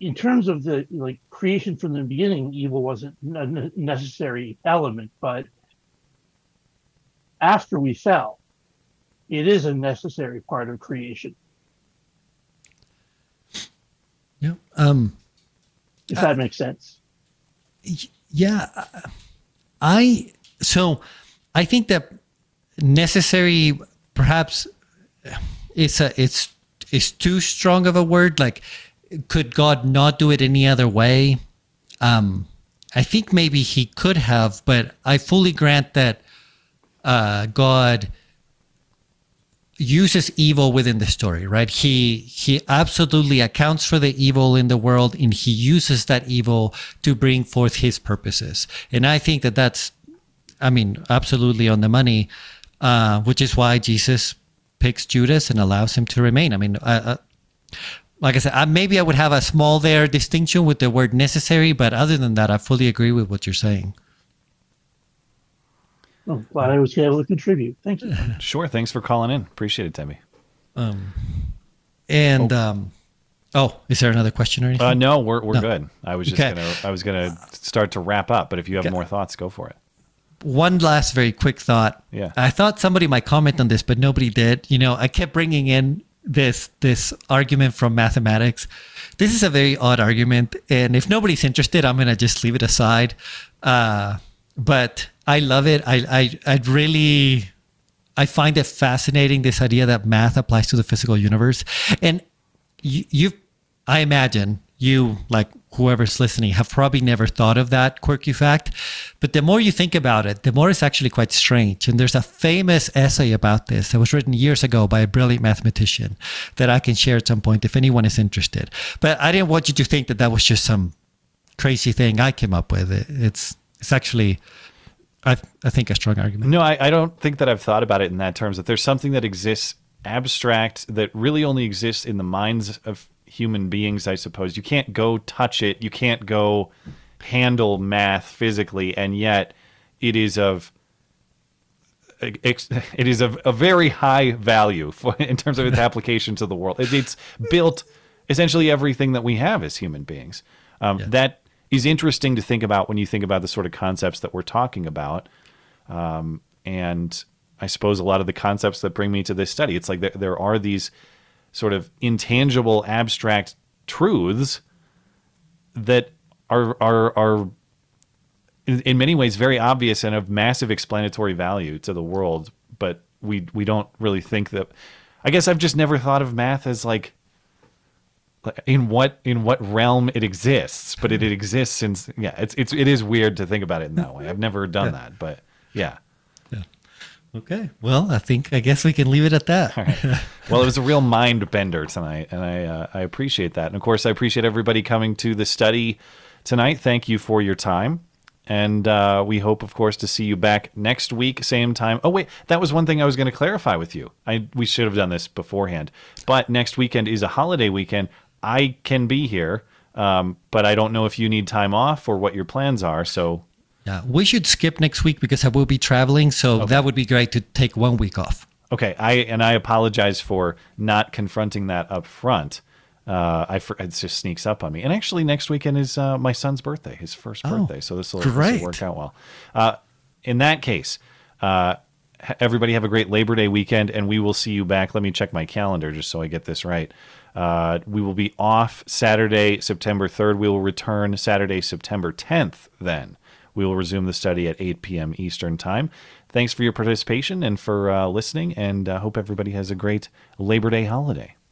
in terms of the like creation from the beginning, evil wasn't a necessary element, but after we fell, it is a necessary part of creation. Yeah. Um, If that makes sense. yeah. I, so I think that necessary perhaps it's a, it's, it's too strong of a word. Like, could God not do it any other way? Um, I think maybe he could have, but I fully grant that uh, God uses evil within the story, right? He he absolutely accounts for the evil in the world, and he uses that evil to bring forth his purposes. And I think that that's, I mean, absolutely on the money, uh, which is why Jesus picks Judas and allows him to remain. I mean, uh, uh, like I said, I, maybe I would have a small there distinction with the word necessary, but other than that, I fully agree with what you're saying. Oh, glad I was able to contribute. Thank you. <laughs> Sure. Thanks for calling in. Appreciate it, Demby. And um, oh, is there another question or anything? Uh, no, we're we're No. good. I was just Okay. gonna I was gonna start to wrap up, but if you have Okay. more thoughts, go for it. One last very quick thought. Yeah. I thought somebody might comment on this, but nobody did. You know, I kept bringing in this this argument from mathematics. This is a very odd argument, and if nobody's interested, I'm gonna just leave it aside. Uh, but I love it. I I I really I find it fascinating this idea that math applies to the physical universe, and you, you I imagine you like whoever's listening have probably never thought of that quirky fact, but the more you think about it, the more it's actually quite strange. And there's a famous essay about this that was written years ago by a brilliant mathematician that I can share at some point if anyone is interested. But I didn't want you to think that that was just some crazy thing I came up with. It's it's actually I I think a strong argument. No, I, I don't think that I've thought about it in that terms. That there's something that exists abstract that really only exists in the minds of human beings. I suppose you can't go touch it. You can't go handle math physically, and yet it is of it is of a very high value for, <laughs> in terms of its application to the world. It, it's built essentially everything that we have as human beings. Um, That is interesting to think about when you think about the sort of concepts that we're talking about. Um, and I suppose a lot of the concepts that bring me to this study, it's like there, there are these sort of intangible, abstract truths that are are are in, in many ways very obvious and of massive explanatory value to the world, but we we don't really think that. I guess I've just never thought of math as like in what in what realm it exists, but it, it exists since yeah, it's it's it is weird to think about it in that way. I've never done that, but yeah. Okay. Well, I think I guess we can leave it at that. Well, it was a real mind bender tonight, and I uh, I appreciate that. And of course, I appreciate everybody coming to the study tonight. Thank you for your time, and uh, we hope, of course, to see you back next week, same time. Oh wait, that was one thing I was going to clarify with you. I we should have done this beforehand, but next weekend is a holiday weekend. I can be here, um, but I don't know if you need time off or what your plans are. So Yeah, we should skip next week because I will be traveling. So that would be great to take one week off. Okay, I and I apologize for not confronting that up front. Uh, I for, it just sneaks up on me. And actually, next weekend is uh, my son's birthday, his first Oh, birthday. So this will work out well. Uh, in that case, uh, everybody have a great Labor Day weekend, and we will see you back. Let me check my calendar just so I get this right. Uh, we will be off Saturday, September 3rd. We will return Saturday, September 10th. Then we will resume the study at 8 p.m. Eastern Time. Thanks for your participation and for uh, listening, and uh, hope everybody has a great Labor Day holiday.